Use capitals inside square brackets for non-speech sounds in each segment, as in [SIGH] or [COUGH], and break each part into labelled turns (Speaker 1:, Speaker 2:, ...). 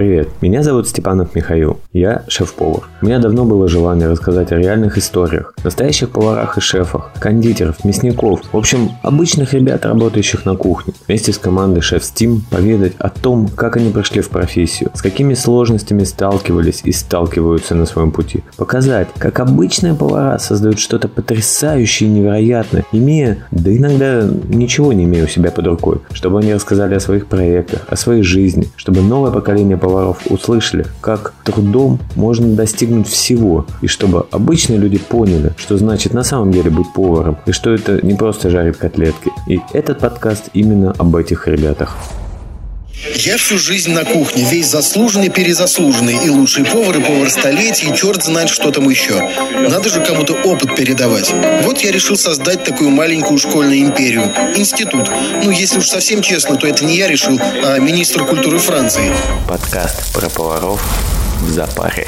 Speaker 1: Привет, меня зовут Степанов Михаил, я шеф-повар. У меня давно было желание рассказать о реальных историях, настоящих поварах и шефах, кондитеров, мясников, в общем, обычных ребят, работающих на кухне. Вместе с командой Шеф Steam поведать о том, как они пришли в профессию, с какими сложностями сталкивались и сталкиваются на своем пути. Показать, как обычные повара создают что-то потрясающее и невероятное, имея, да иногда ничего не имея у себя под рукой, чтобы они рассказали о своих проектах, о своей жизни, чтобы новое поколение поваров услышали, как трудом можно достигнуть всего, и чтобы обычные люди поняли, что значит на самом деле быть поваром, и что это не просто жарить котлетки. И этот подкаст именно об этих ребятах.
Speaker 2: Я всю жизнь на кухне, весь заслуженный, перезаслуженный, и лучший повар, и повар столетий, и черт знает, что там еще. Надо же кому-то опыт передавать. Вот я решил создать такую маленькую школьную империю. Институт. Ну, если уж совсем честно, то это не я решил, а министр культуры Франции.
Speaker 1: Подкаст про поваров в запаре.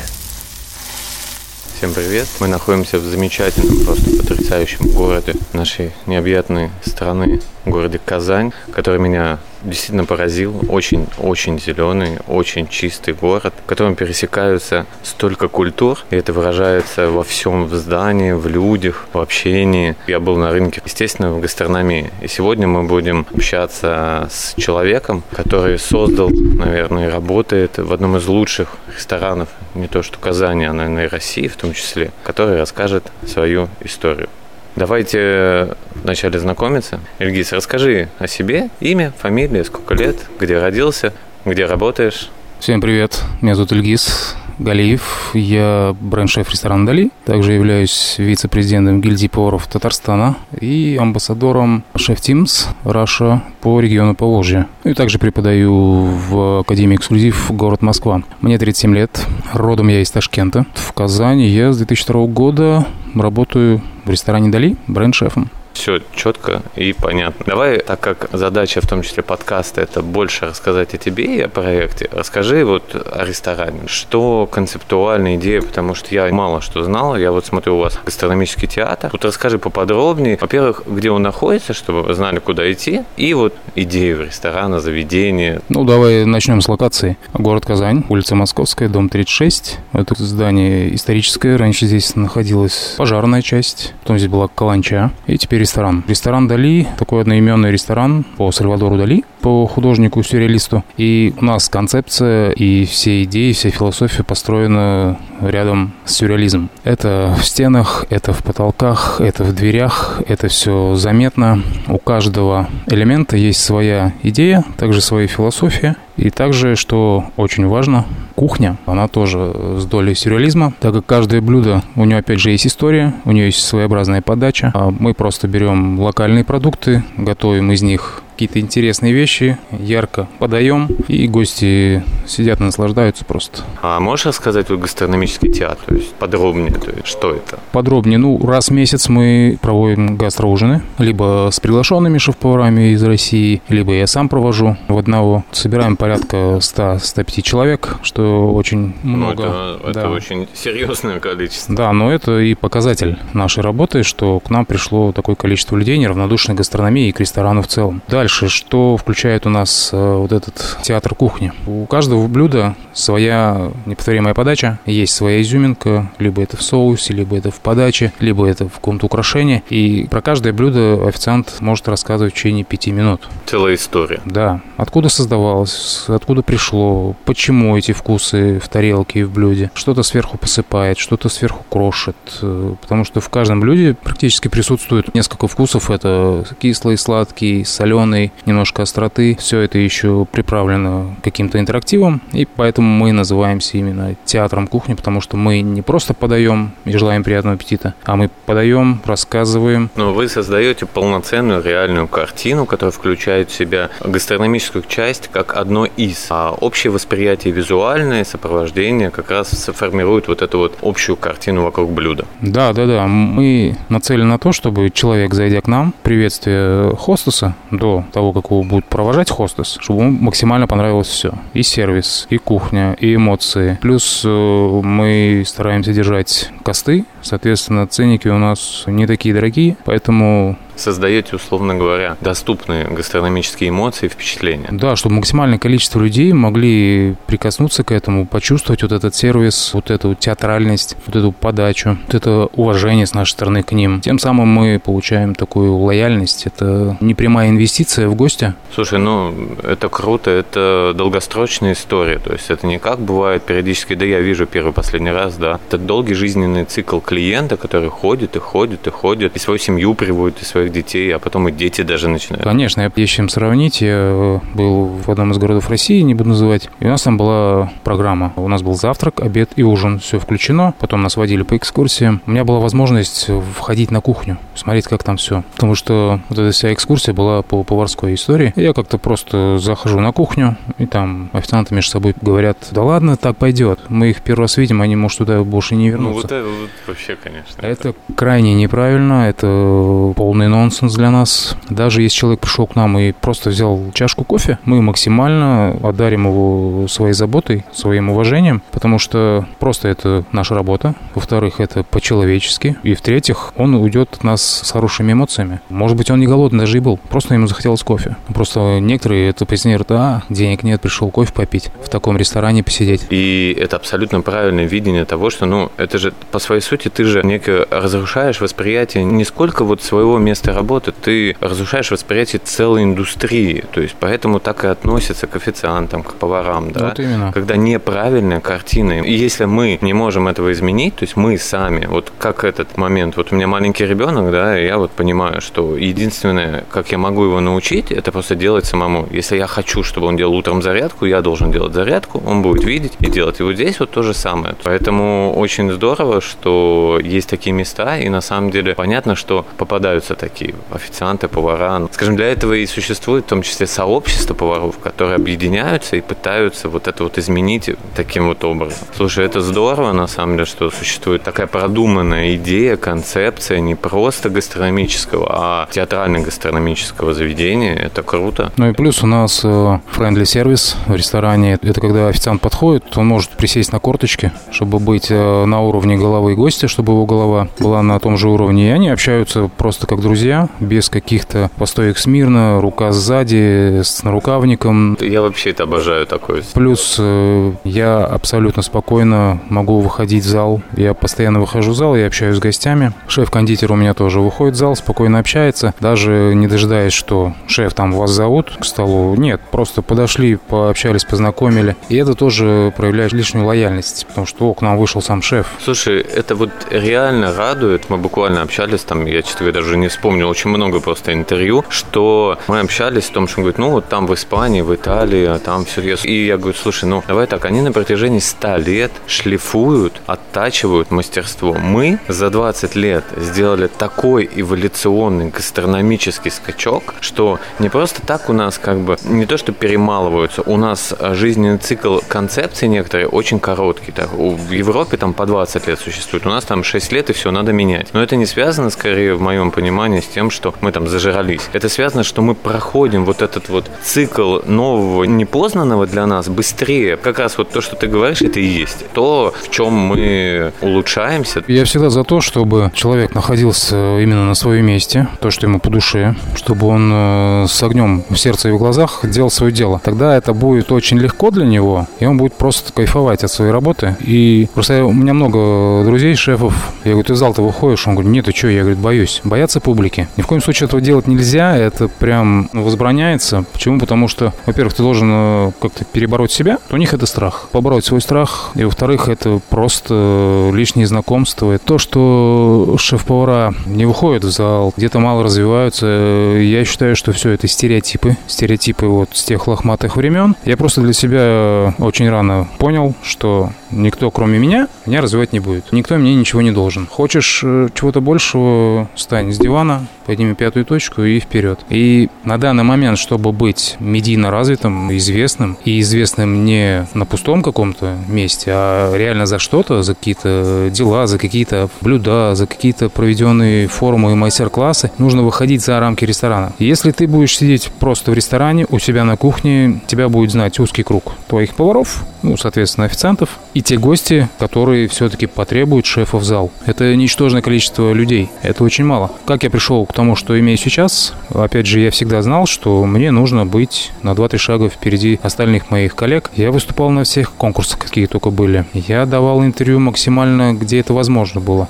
Speaker 1: Всем привет! Мы находимся в замечательном, просто потрясающем городе нашей необъятной страны, городе Казань, который меня действительно поразил. Очень-очень зеленый, очень чистый город, в котором пересекаются столько культур, и это выражается во всем в здании, в людях, в общении. Я был на рынке, естественно, в гастрономии. И сегодня мы будем общаться с человеком, который создал, наверное, работает в одном из лучших ресторанов, не то что Казани, а, наверное, и России в том числе, который расскажет свою историю. Давайте вначале знакомиться. Ильгиз, расскажи о себе, имя, фамилия, сколько лет, где родился, где работаешь.
Speaker 3: Всем привет, меня зовут Ильгиз Галиев, я бренд-шеф ресторана «Дали», также являюсь вице-президентом гильдии поваров Татарстана и амбассадором шеф Teams Раша по региону Поволжья. Ну и также преподаю в Академии «Эксклюзив» город Москва. Мне 37 лет, родом я из Ташкента. В Казани я с 2002 года работаю в ресторане «Дали» бренд-шефом
Speaker 1: все четко и понятно. Давай, так как задача в том числе подкаста это больше рассказать о тебе и о проекте, расскажи вот о ресторане. Что концептуальная идея, потому что я мало что знал. Я вот смотрю, у вас гастрономический театр. Вот расскажи поподробнее. Во-первых, где он находится, чтобы знали, куда идти. И вот идею ресторана, заведения.
Speaker 3: Ну, давай начнем с локации. Город Казань, улица Московская, дом 36. Это здание историческое. Раньше здесь находилась пожарная часть. Потом здесь была каланча. И теперь ресторан. Ресторан Дали, такой одноименный ресторан по Сальвадору Дали, по художнику-сюрреалисту. И у нас концепция и все идеи, вся философия построена рядом с сюрреализмом. Это в стенах, это в потолках, это в дверях, это все заметно. У каждого элемента есть своя идея, также своя философия. И также, что очень важно, кухня, она тоже с долей сюрреализма, так как каждое блюдо, у нее опять же есть история, у нее есть своеобразная подача. А мы просто берем локальные продукты, готовим из них какие-то интересные вещи, ярко подаем, и гости сидят и наслаждаются просто.
Speaker 1: А можешь рассказать вот гастрономический театр, то есть подробнее, то есть что это?
Speaker 3: Подробнее, ну, раз в месяц мы проводим гастроужины, либо с приглашенными шеф-поварами из России, либо я сам провожу в одного. Собираем порядка 100-105 человек, что очень ну, много.
Speaker 1: Ну, это, это очень серьезное количество.
Speaker 3: Да, но это и показатель нашей работы, что к нам пришло такое количество людей, неравнодушной гастрономии и к ресторану в целом. Дальше Дальше, что включает у нас э, вот этот театр кухни? У каждого блюда своя неповторимая подача, есть своя изюминка, либо это в соусе, либо это в подаче, либо это в каком-то украшении. И про каждое блюдо официант может рассказывать в течение пяти минут.
Speaker 1: Целая история.
Speaker 3: Да. Откуда создавалось, откуда пришло, почему эти вкусы в тарелке и в блюде. Что-то сверху посыпает, что-то сверху крошит. Э, потому что в каждом блюде практически присутствует несколько вкусов. Это кислый, сладкий, соленый, вкусной, немножко остроты. Все это еще приправлено каким-то интерактивом, и поэтому мы называемся именно театром кухни, потому что мы не просто подаем и желаем приятного аппетита, а мы подаем, рассказываем.
Speaker 1: Но вы создаете полноценную реальную картину, которая включает в себя гастрономическую часть как одно из. А общее восприятие визуальное, сопровождение как раз формирует вот эту вот общую картину вокруг блюда.
Speaker 3: Да, да, да. Мы нацелены на то, чтобы человек, зайдя к нам, приветствие хостеса до того, как его будет провожать хостес, чтобы ему максимально понравилось все. И сервис, и кухня, и эмоции. Плюс э, мы стараемся держать косты, соответственно, ценники у нас не такие дорогие, поэтому
Speaker 1: создаете, условно говоря, доступные гастрономические эмоции, впечатления.
Speaker 3: Да, чтобы максимальное количество людей могли прикоснуться к этому, почувствовать вот этот сервис, вот эту театральность, вот эту подачу, вот это уважение с нашей стороны к ним. Тем самым мы получаем такую лояльность. Это непрямая инвестиция в гостя.
Speaker 1: Слушай, ну это круто, это долгосрочная история. То есть это не как бывает периодически, да я вижу первый последний раз, да. Это долгий жизненный цикл клиента, который ходит и ходит и ходит, и свою семью приводит, и своих детей, а потом и дети даже начинают.
Speaker 3: Конечно, есть чем сравнить. Я был в одном из городов России, не буду называть, и у нас там была программа. У нас был завтрак, обед и ужин, все включено. Потом нас водили по экскурсиям. У меня была возможность входить на кухню, смотреть, как там все. Потому что вот эта вся экскурсия была по поварской истории. Я как-то просто захожу на кухню, и там официанты между собой говорят, да ладно, так пойдет. Мы их первый раз видим, они, может, туда больше не вернутся. Ну,
Speaker 1: вот это вот вообще, конечно.
Speaker 3: Это, это крайне неправильно, это полный нонсенс для нас. Даже если человек пришел к нам и просто взял чашку кофе, мы максимально одарим его своей заботой, своим уважением, потому что просто это наша работа. Во-вторых, это по-человечески. И в-третьих, он уйдет от нас с хорошими эмоциями. Может быть, он не голодный даже и был. Просто ему захотелось кофе. Просто некоторые это позднее а, денег нет, пришел кофе попить, в таком ресторане посидеть.
Speaker 1: И это абсолютно правильное видение того, что, ну, это же по своей сути ты же некое разрушаешь восприятие не сколько вот своего места работы, ты разрушаешь восприятие целой индустрии. То есть поэтому так и относятся к официантам, к поварам, да.
Speaker 3: Вот именно.
Speaker 1: Когда неправильная картина. И если мы не можем этого изменить, то есть мы сами, вот как этот момент, вот у меня маленький ребенок, да, и я вот понимаю, что единственное, как я могу его научить, это просто делать самому. Если я хочу, чтобы он делал утром зарядку, я должен делать зарядку, он будет видеть и делать. И вот здесь вот то же самое. Поэтому очень здорово, что есть такие места, и на самом деле понятно, что попадаются такие официанты, повара. Скажем, для этого и существует в том числе сообщество поваров, которые объединяются и пытаются вот это вот изменить таким вот образом. Слушай, это здорово, на самом деле, что существует такая продуманная идея, концепция не просто гастрономического, а театрально-гастрономического заведения. Это круто.
Speaker 3: Ну и плюс у нас friendly сервис в ресторане. Это когда официант подходит, он может присесть на корточки, чтобы быть э, на уровне головы гостя, чтобы его голова была на том же уровне. И они общаются просто как друзья, без каких-то по стойке смирно, рука сзади, с нарукавником.
Speaker 1: Я вообще это обожаю такое.
Speaker 3: Плюс э, я абсолютно спокойно могу выходить в зал. Я постоянно выхожу в зал, я общаюсь с гостями. Шеф-кондитер у меня тоже выходит в зал, спокойно общается, даже не дожидаясь, что шеф там вас зовут к столу. Нет, просто подошли, пообщались, познакомили. И это тоже проявляет лишнюю лояльность, потому что о, к нам вышел сам шеф.
Speaker 1: Слушай, это вот реально радует. Мы буквально общались там, я, честно говоря, даже не вспомнил, очень много просто интервью, что мы общались о том, что он говорит, ну вот там в Испании, в Италии, а там все. И я говорю, слушай, ну давай так, они на протяжении 100 лет шлифуют, оттачивают мастерство. Мы за 20 лет сделали такой эволюционный гастрономический скачок, что не просто так у нас как бы не то, что перемалываются, у нас жизненный цикл концепции некоторые очень короткий. Так, в Европе там по 20 лет существует, у нас там 6 лет и все, надо менять. Но это не связано, скорее, в моем понимании, с тем, что мы там зажрались. Это связано, что мы проходим вот этот вот цикл нового, непознанного для нас быстрее. Как раз вот то, что ты говоришь, это и есть. То, в чем мы улучшаемся.
Speaker 3: Я всегда за то, чтобы человек находился именно на своем месте, то, что ему по душе, чтобы он э, с огнем в сердце и в глазах делал свое дело. Тогда это будет очень легко для него, и он будет просто кайфовать от своей работы. И просто у меня много друзей, шефов. Я говорю, ты в зал ты выходишь? Он говорит, нет, ты что? Я говорю, боюсь. Бояться публики. Ни в коем случае этого делать нельзя. Это прям возбраняется. Почему? Потому что, во-первых, ты должен э, как-то перебороть себя. У них это страх. Побороть свой страх. И, во-вторых, это просто лишние знакомства. То, что шеф-повара не выходят в зал, где-то мало развиваются, я считаю, что все это стереотипы. Стереотипы вот с тех лохматых времен. Я просто для себя очень рано понял, что никто, кроме меня, меня развивать не будет. Никто мне ничего не должен. Хочешь э, чего-то большего, стань с дивана, подними пятую точку и вперед. И на данный момент, чтобы быть медийно развитым, известным, и известным не на пустом каком-то месте, а реально за что-то, за какие-то дела, за какие-то блюда, за какие-то проведенные форумы и мастер-классы, нужно выходить за рамки ресторана. Если ты будешь сидеть просто в ресторане, у себя на кухне, тебя будет знать узкий круг твоих поваров, ну, соответственно, официантов, и те гости, которые все-таки потребуют шефа в зал. Это ничтожное количество людей. Это очень мало. Как я пришел пришел к тому, что имею сейчас, опять же, я всегда знал, что мне нужно быть на 2-3 шага впереди остальных моих коллег. Я выступал на всех конкурсах, какие только были. Я давал интервью максимально, где это возможно было.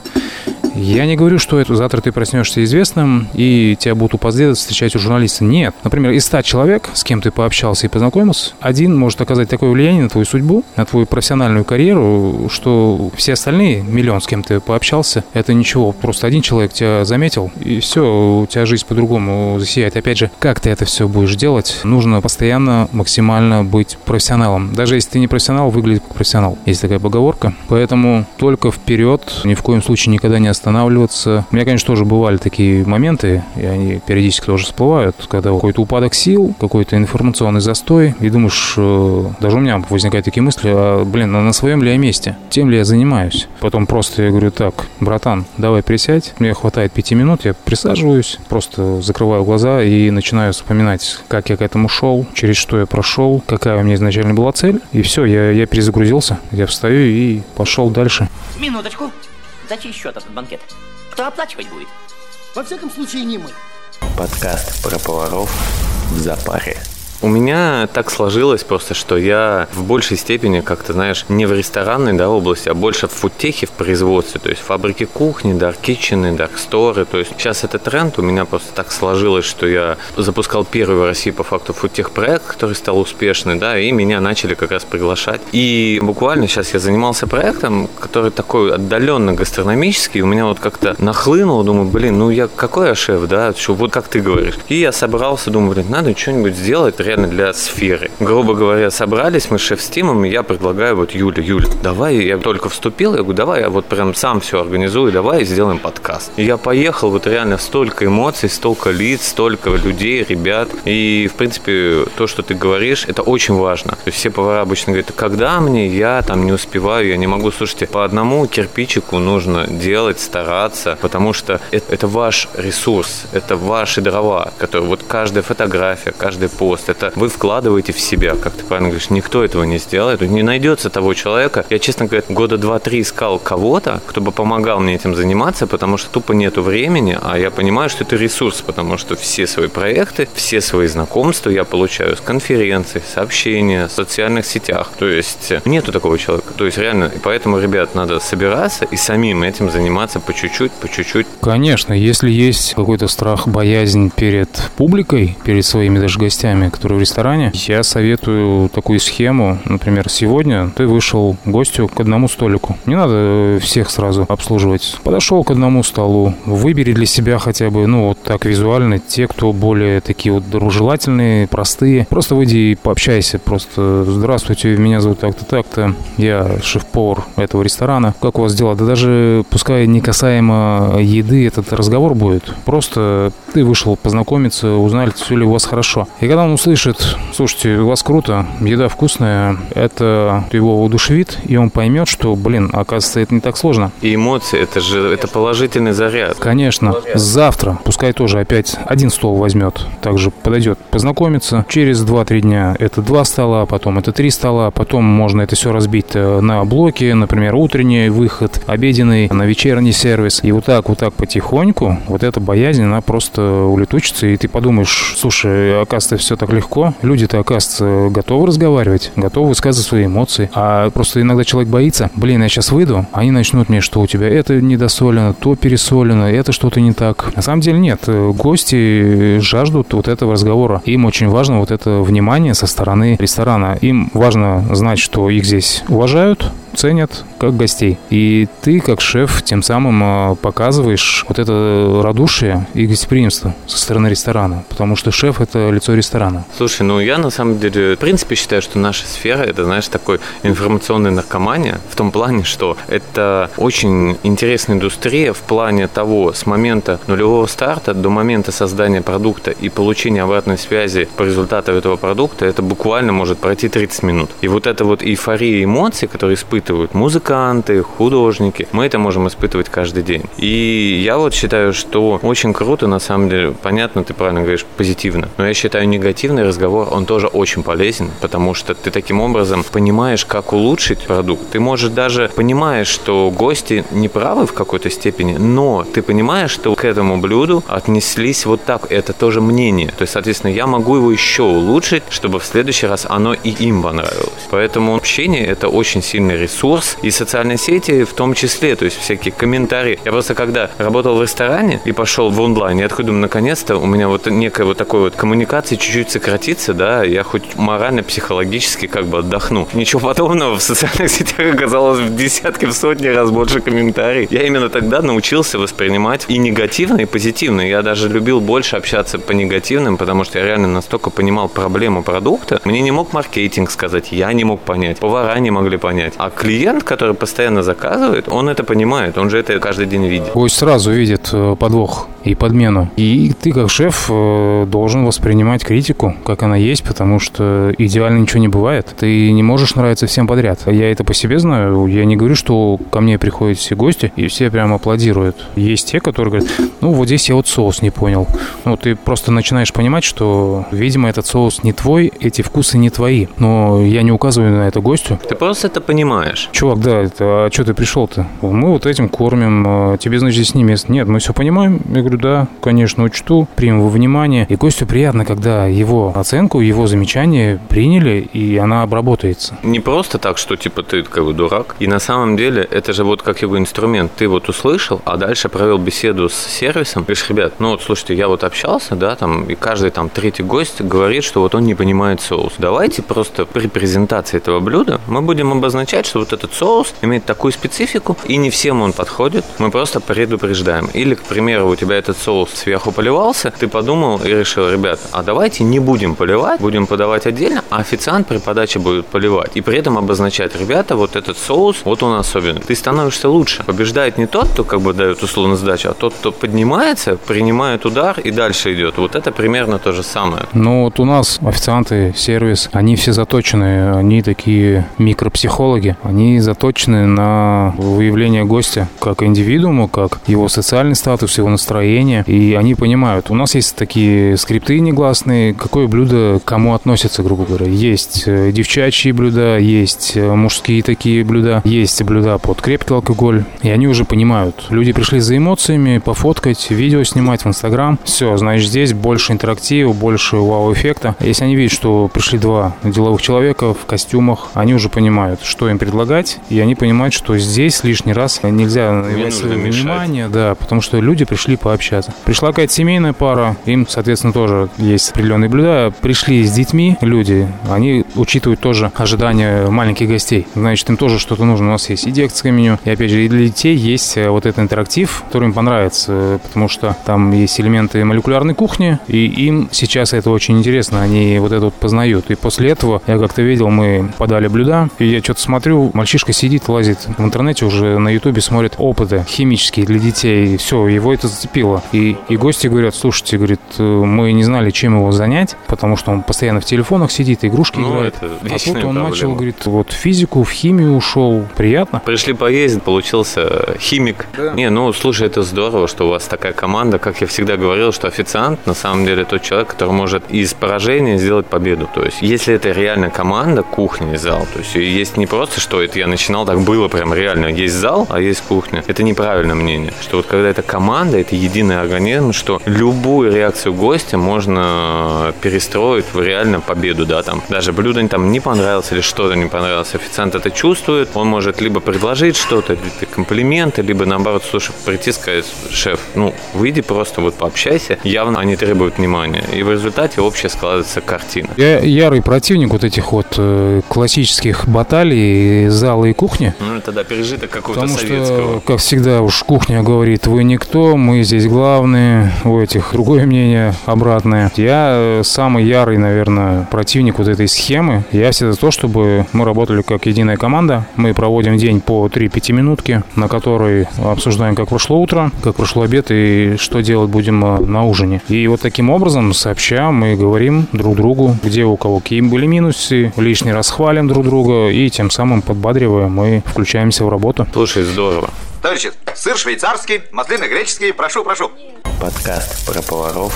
Speaker 3: Я не говорю, что это завтра ты проснешься известным, и тебя будут упоследовать встречать у журналиста. Нет. Например, из 100 человек, с кем ты пообщался и познакомился, один может оказать такое влияние на твою судьбу, на твою профессиональную карьеру, что все остальные, миллион, с кем ты пообщался, это ничего. Просто один человек тебя заметил, и все, у тебя жизнь по-другому засияет. Опять же, как ты это все будешь делать, нужно постоянно максимально быть профессионалом. Даже если ты не профессионал, выглядит как профессионал. Есть такая поговорка. Поэтому только вперед, ни в коем случае никогда не останавливаться. У меня, конечно, тоже бывали такие моменты, и они периодически тоже всплывают, когда какой-то упадок сил, какой-то информационный застой, и думаешь, э, даже у меня возникают такие мысли, а, блин, а на своем ли я месте? Тем ли я занимаюсь? Потом просто я говорю, так, братан, давай присядь, мне хватает пяти минут, я присаживаюсь, просто закрываю глаза и начинаю вспоминать, как я к этому шел, через что я прошел, какая у меня изначально была цель, и все, я, я перезагрузился, я встаю и пошел дальше.
Speaker 4: Минуточку. За чей счет этот банкет? Кто оплачивать будет?
Speaker 5: Во всяком случае, не мы.
Speaker 1: Подкаст про поваров в запаре. У меня так сложилось просто, что я в большей степени как-то, знаешь, не в ресторанной да, области, а больше в фудтехе, в производстве. То есть фабрики кухни, дарк-китчены, дарк-сторы. То есть сейчас это тренд. У меня просто так сложилось, что я запускал первый в России по факту фудтех проект, который стал успешный, да, и меня начали как раз приглашать. И буквально сейчас я занимался проектом, который такой отдаленно гастрономический. У меня вот как-то нахлынуло, думаю, блин, ну я какой я шеф, да, что вот как ты говоришь. И я собрался, думаю, блин, надо что-нибудь сделать реально для сферы. Грубо говоря, собрались мы с шеф-стимом, и я предлагаю вот Юля, Юля, давай, я только вступил, я говорю, давай я вот прям сам все организую, давай сделаем подкаст. И я поехал, вот реально столько эмоций, столько лиц, столько людей, ребят. И, в принципе, то, что ты говоришь, это очень важно. То есть все повара обычно говорят, когда мне, я там не успеваю, я не могу. Слушайте, по одному кирпичику нужно делать, стараться, потому что это, это ваш ресурс, это ваши дрова, которые вот каждая фотография, каждый пост, это это вы вкладываете в себя, как ты правильно говоришь, никто этого не сделает, не найдется того человека. Я, честно говоря, года два-три искал кого-то, кто бы помогал мне этим заниматься, потому что тупо нету времени, а я понимаю, что это ресурс, потому что все свои проекты, все свои знакомства я получаю с конференций, сообщения, в социальных сетях. То есть нету такого человека. То есть реально, и поэтому, ребят, надо собираться и самим этим заниматься по чуть-чуть, по чуть-чуть.
Speaker 3: Конечно, если есть какой-то страх, боязнь перед публикой, перед своими даже гостями, которые в ресторане, я советую такую схему. Например, сегодня ты вышел гостю к одному столику. Не надо всех сразу обслуживать. Подошел к одному столу, выбери для себя хотя бы, ну, вот так визуально, те, кто более такие вот дружелательные, простые. Просто выйди и пообщайся. Просто здравствуйте, меня зовут так-то, так-то. Я шеф-повар этого ресторана. Как у вас дела? Да даже пускай не касаемо еды этот разговор будет. Просто ты вышел познакомиться, узнали, все ли у вас хорошо. И когда он услышит услышит, слушайте, у вас круто, еда вкусная, это его удушевит, и он поймет, что, блин, оказывается, это не так сложно.
Speaker 1: И эмоции, это же это положительный заряд.
Speaker 3: Конечно. Завтра, пускай тоже опять один стол возьмет, также подойдет познакомиться. Через 2-3 дня это два стола, потом это три стола, потом можно это все разбить э, на блоки, например, утренний выход, обеденный, на вечерний сервис. И вот так, вот так потихоньку, вот эта боязнь, она просто улетучится, и ты подумаешь, слушай, оказывается, все так легко легко. Люди-то, оказывается, готовы разговаривать, готовы высказывать свои эмоции. А просто иногда человек боится, блин, я сейчас выйду, они начнут мне, что у тебя это недосолено, то пересолено, это что-то не так. На самом деле нет. Гости жаждут вот этого разговора. Им очень важно вот это внимание со стороны ресторана. Им важно знать, что их здесь уважают, ценят как гостей. И ты, как шеф, тем самым а, показываешь вот это радушие и гостеприимство со стороны ресторана, потому что шеф – это лицо ресторана.
Speaker 1: Слушай, ну я на самом деле, в принципе, считаю, что наша сфера – это, знаешь, такой информационная наркомания в том плане, что это очень интересная индустрия в плане того, с момента нулевого старта до момента создания продукта и получения обратной связи по результату этого продукта, это буквально может пройти 30 минут. И вот эта вот эйфория эмоций, которые испытывают испытывают музыканты, художники. Мы это можем испытывать каждый день. И я вот считаю, что очень круто, на самом деле, понятно, ты правильно говоришь, позитивно. Но я считаю, негативный разговор, он тоже очень полезен, потому что ты таким образом понимаешь, как улучшить продукт. Ты можешь даже понимаешь, что гости не правы в какой-то степени, но ты понимаешь, что к этому блюду отнеслись вот так. Это тоже мнение. То есть, соответственно, я могу его еще улучшить, чтобы в следующий раз оно и им понравилось. Поэтому общение – это очень сильный ресурс. И социальные сети в том числе, то есть всякие комментарии. Я просто когда работал в ресторане и пошел в онлайн, я такой думаю, наконец-то у меня вот некая вот такой вот коммуникация чуть-чуть сократится, да, я хоть морально, психологически как бы отдохну. Ничего подобного в социальных сетях оказалось в десятки, в сотни раз больше комментариев. Я именно тогда научился воспринимать и негативно, и позитивно. Я даже любил больше общаться по негативным, потому что я реально настолько понимал проблему продукта. Мне не мог маркетинг сказать, я не мог понять, повара не могли понять. А клиент, который постоянно заказывает, он это понимает, он же это каждый день видит.
Speaker 3: Гость сразу видит э, подвох и подмену. И ты, как шеф, э, должен воспринимать критику, как она есть, потому что идеально ничего не бывает. Ты не можешь нравиться всем подряд. Я это по себе знаю. Я не говорю, что ко мне приходят все гости, и все прямо аплодируют. Есть те, которые говорят, ну, вот здесь я вот соус не понял. Ну, ты просто начинаешь понимать, что, видимо, этот соус не твой, эти вкусы не твои. Но я не указываю на это гостю.
Speaker 1: Ты просто это понимаешь.
Speaker 3: Чувак, да, это, а что ты пришел-то? Мы вот этим кормим, а тебе, значит, здесь не место. Нет, мы все понимаем. Я говорю, да, конечно, учту, примем во внимание. И гостю приятно, когда его оценку, его замечание приняли, и она обработается.
Speaker 1: Не просто так, что типа ты как бы дурак. И на самом деле это же вот как его инструмент. Ты вот услышал, а дальше провел беседу с сервисом. Говоришь, ребят, ну вот слушайте, я вот общался, да, там, и каждый там третий гость говорит, что вот он не понимает соус. Давайте просто при презентации этого блюда мы будем обозначать, что вот этот соус имеет такую специфику, и не всем он подходит. Мы просто предупреждаем. Или, к примеру, у тебя этот соус сверху поливался, ты подумал и решил, ребят, а давайте не будем поливать, будем подавать отдельно, а официант при подаче будет поливать. И при этом обозначать, ребята, вот этот соус, вот он особенный. Ты становишься лучше. Побеждает не тот, кто как бы дает условно сдачу, а тот, кто поднимается, принимает удар и дальше идет. Вот это примерно то же самое.
Speaker 3: Ну вот у нас официанты, сервис, они все заточены, они такие микропсихологи, они заточены на выявление гостя как индивидуума, как его социальный статус, его настроение, и они понимают, у нас есть такие скрипты негласные, какое блюдо кому относится, грубо говоря. Есть э, девчачьи блюда, есть э, мужские такие блюда, есть блюда под крепкий алкоголь, и они уже понимают. Люди пришли за эмоциями, пофоткать, видео снимать в Инстаграм. Все, значит, здесь больше интерактива, больше вау-эффекта. Если они видят, что пришли два деловых человека в костюмах, они уже понимают, что им предлагать, и они понимают, что здесь лишний раз нельзя
Speaker 1: Не
Speaker 3: внимание, да, потому что люди пришли пообщаться. Пришла какая-то семейная пара, им, соответственно, тоже есть определенные блюда. Пришли с детьми люди, они учитывают тоже ожидания маленьких гостей. Значит, им тоже что-то нужно. У нас есть и детское меню, и опять же, и для детей есть э, вот этот интерактив, который им понравится, потому что там есть элементы молекулярной кухни, и им сейчас это очень интересно, они вот это вот познают. И после этого, я как-то видел, мы подали блюда, и я что-то смотрю, мальчишка сидит, лазит в интернете уже на ютубе, смотрит опыты химические для детей, и все, его это зацепило. И, и гости говорят, слушайте, говорит, э, мы не знали, чем его занять, потому что он постоянно в телефонах сидит, игрушки
Speaker 1: Ну,
Speaker 3: играет.
Speaker 1: это
Speaker 3: А тут он
Speaker 1: проблема.
Speaker 3: начал, говорит, вот в физику, в химию ушел. Приятно.
Speaker 1: Пришли поездить, получился химик. Не, ну, слушай, это здорово, что у вас такая команда. Как я всегда говорил, что официант на самом деле тот человек, который может из поражения сделать победу. То есть, если это реально команда, кухня и зал, то есть, есть не просто, что это я начинал, так было прям реально. Есть зал, а есть кухня. Это неправильное мнение. Что вот когда это команда, это единый организм, что любую реакцию гостя можно перестроить в реально победу, да, там. Даже блюдо там не понравилось или что-то не понравилось. Официант это чувствует, он может либо предложить что-то, либо комплименты, либо наоборот, слушай, прийти сказать, шеф, ну, выйди просто вот пообщайся. Явно они требуют внимания. И в результате общая складывается картина.
Speaker 3: Я ярый противник вот этих вот э, классических баталий зала и кухни.
Speaker 1: Ну, тогда пережиток какого-то
Speaker 3: Потому
Speaker 1: советского.
Speaker 3: что, как всегда, уж кухня говорит, вы никто, мы здесь главные, у этих другое мнение обратное. Я э, самый ярый, наверное, противник вот этой схемы. Я всегда за то, чтобы мы работали как единая команда. Мы проводим день по 3 пятиминутки, встречи, на которой обсуждаем, как прошло утро, как прошло обед и что делать будем э, на ужине. И вот таким образом, сообща, мы говорим друг другу, где у кого какие были минусы, лишний раз хвалим друг друга и тем самым подбадриваем и включаемся в работу.
Speaker 1: Слушай, здорово.
Speaker 6: Товарищи, сыр швейцарский, маслины греческие, прошу, прошу.
Speaker 1: Подкаст про поваров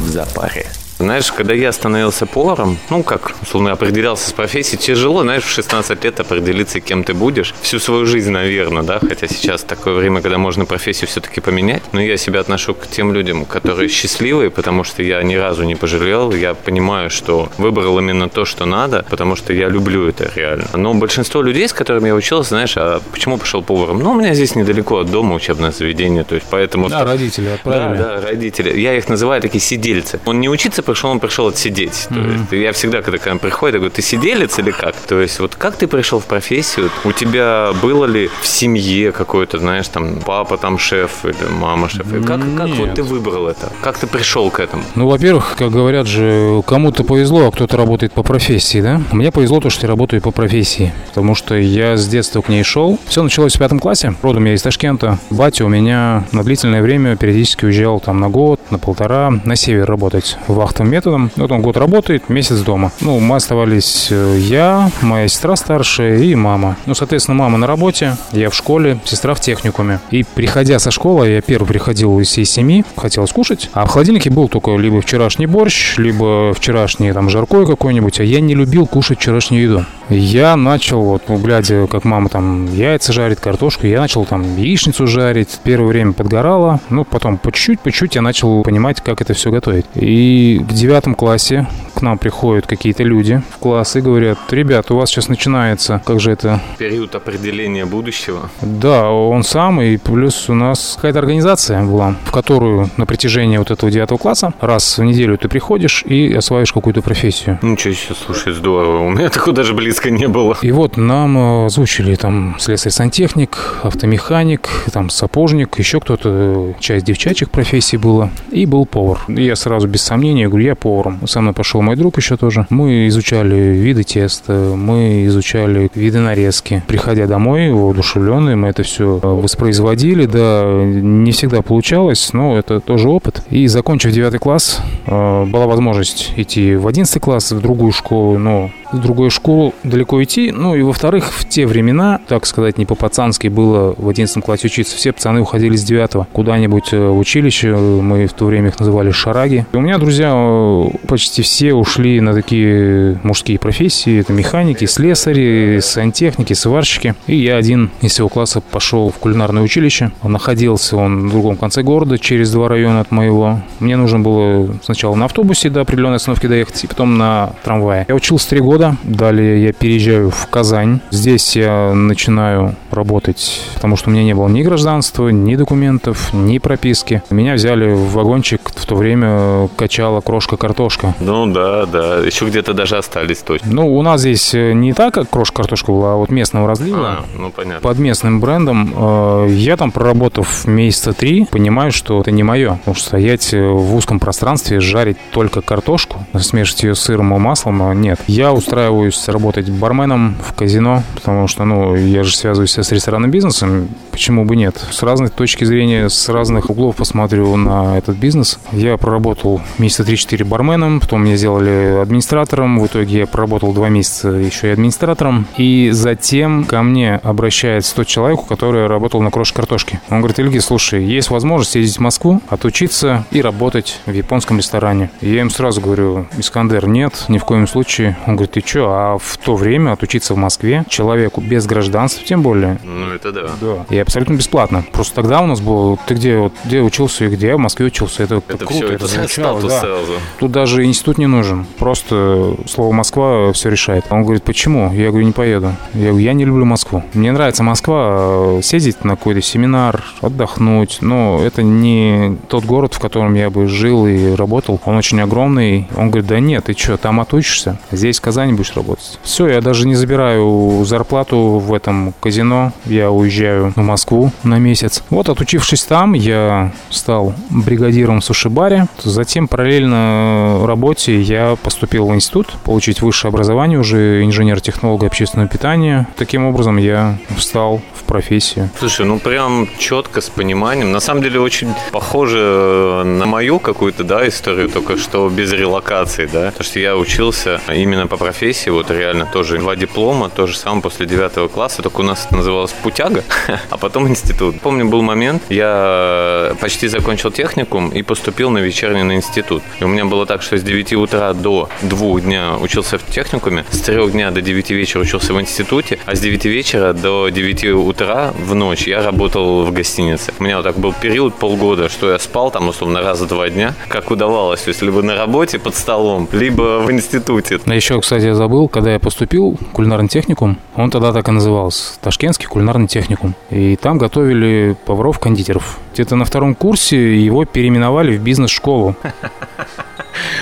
Speaker 1: в запаре. Знаешь, когда я становился поваром, ну, как, условно, определялся с профессией, тяжело, знаешь, в 16 лет определиться, кем ты будешь. Всю свою жизнь, наверное, да, хотя сейчас такое время, когда можно профессию все-таки поменять. Но я себя отношу к тем людям, которые счастливые, потому что я ни разу не пожалел. Я понимаю, что выбрал именно то, что надо, потому что я люблю это реально. Но большинство людей, с которыми я учился, знаешь, а почему пошел поваром? Ну, у меня здесь недалеко от дома учебное заведение, то есть поэтому...
Speaker 3: Да, родители отправили.
Speaker 1: Да, да, родители. Я их называю такие сидельцы. Он не учиться пришел, он пришел отсидеть. То есть я всегда, когда ко мне приходит, я говорю, ты сиделец или как? То есть вот как ты пришел в профессию? У тебя было ли в семье какой-то, знаешь, там папа там шеф или мама шеф? И Как, как вот ты выбрал это? Как ты пришел к этому?
Speaker 3: Ну, во-первых, как говорят же, кому-то повезло, а кто-то работает по профессии, да? Мне повезло то, что я работаю по профессии, потому что я с детства к ней шел. Все началось в пятом классе. Родом я из Ташкента. Батя у меня на длительное время периодически уезжал там на год, на полтора, на север работать вахтовым методом. Вот он год работает, месяц дома. Ну, мы оставались э, я, моя сестра старшая и мама. Ну, соответственно, мама на работе, я в школе, сестра в техникуме. И приходя со школы, я первый приходил из всей семьи, хотел скушать. А в холодильнике был только либо вчерашний борщ, либо вчерашний там жаркое какой-нибудь. А я не любил кушать вчерашнюю еду. Я начал, вот, ну, глядя, как мама там яйца жарит, картошку, я начал там яичницу жарить. Первое время подгорало, ну, потом по чуть-чуть, по чуть я начал понимать, как это все готовить. И к девятом классе к нам приходят какие-то люди в класс и говорят, ребят, у вас сейчас начинается, как же это,
Speaker 1: Период определения будущего.
Speaker 3: да, он сам, и плюс у нас какая-то организация была, в которую на протяжении вот этого девятого класса раз в неделю ты приходишь и осваиваешь какую-то профессию.
Speaker 1: Ничего себе, слушай, здорово. У меня [LAUGHS] такого даже близко не было.
Speaker 3: И вот нам э, озвучили там слесарь-сантехник, автомеханик, там сапожник, еще кто-то, часть девчачьих профессий было, и был повар. И я сразу без сомнения говорю, я поваром. Со мной пошел мой друг еще тоже. Мы изучали виды теста, мы изучали виды нарезки. Приходя домой, воодушевленные, мы это все воспроизводили, да, не всегда получалось, но это тоже опыт. И закончив девятый класс, э, была возможность идти в одиннадцатый класс, в другую школу, но в другую школу далеко идти. Ну и во-вторых, в те времена, так сказать, не по-пацански было в 11 классе учиться. Все пацаны уходили с 9 куда-нибудь э, в училище. Мы в то время их называли шараги. И у меня друзья э, почти все ушли на такие мужские профессии. Это механики, слесари, сантехники, сварщики. И я один из всего класса пошел в кулинарное училище. Находился он в другом конце города, через два района от моего. Мне нужно было сначала на автобусе до определенной остановки доехать, и потом на трамвае. Я учился три года. Далее я переезжаю в Казань. Здесь я начинаю работать, потому что у меня не было ни гражданства, ни документов, ни прописки. Меня взяли в вагончик, в то время качала крошка-картошка.
Speaker 1: Ну да, да. Еще где-то даже остались точно.
Speaker 3: Ну, у нас здесь э, не так, как крошка-картошка была, а вот местного разлива.
Speaker 1: А, ну понятно.
Speaker 3: Под местным брендом э, я там проработав месяца три, понимаю, что это не мое. Потому что стоять э, в узком пространстве, жарить только картошку, смешивать ее с сыром и маслом, э, нет. Я устраиваюсь работать барменом в казино, потому что, ну, я же связываюсь с ресторанным бизнесом, почему бы нет? С разной точки зрения, с разных углов посмотрю на этот бизнес. Я проработал месяца 3-4 барменом, потом меня сделали администратором, в итоге я проработал два месяца еще и администратором, и затем ко мне обращается тот человек, который работал на крош картошке. Он говорит, Ильгиз, слушай, есть возможность ездить в Москву, отучиться и работать в японском ресторане. И я им сразу говорю, Искандер, нет, ни в коем случае. Он говорит, ты что, а в то время отучиться в Москве человеку без гражданства, тем более,
Speaker 1: Ну это да.
Speaker 3: да. И абсолютно бесплатно. Просто тогда у нас было, ты где, вот, где учился и где? В Москве учился. Это,
Speaker 1: Это
Speaker 3: круто,
Speaker 1: все,
Speaker 3: это
Speaker 1: это
Speaker 3: звучало, да.
Speaker 1: сразу.
Speaker 3: Тут даже институт не нужен. Просто слово Москва все решает. Он говорит, почему? Я говорю, не поеду. Я говорю, я не люблю Москву. Мне нравится Москва, э, съездить на какой-то семинар, отдохнуть. Но это не тот город, в котором я бы жил и работал. Он очень огромный. Он говорит, да нет, ты что, там отучишься? Здесь в Казани не будешь работать. Все, я даже не забираю зарплату в этом казино. Я уезжаю в Москву на месяц. Вот, отучившись там, я стал бригадиром в суши-баре. Затем параллельно работе я поступил в институт, получить высшее образование, уже инженер-технолога общественного питания. Таким образом, я встал в профессию.
Speaker 1: Слушай, ну прям четко, с пониманием. На самом деле очень похоже на мою какую-то, да, историю, только что без релокации, да. Потому что я учился именно по профессии, вот реально тоже два диплома, то же самое после девятого класса, только у нас это называлось путяга, [LAUGHS] а потом институт. Помню, был момент, я почти закончил техникум и поступил на вечерний на институт. И у меня было так, что с 9 утра до 2 дня учился в техникуме, с 3 дня до 9 вечера учился в институте, а с 9 вечера до 9 утра в ночь я работал в гостинице. У меня вот так был период полгода, что я спал там, условно, раз в два дня, как удавалось. То есть либо на работе под столом, либо в институте.
Speaker 3: А еще, кстати, я забыл, когда я поступил в кулинарный техникум, он тогда так и назывался, Ташкентский кулинарный техникум. И там готовили поваров-кондитеров. Где-то на втором курсе его переименовали в бизнес-школу.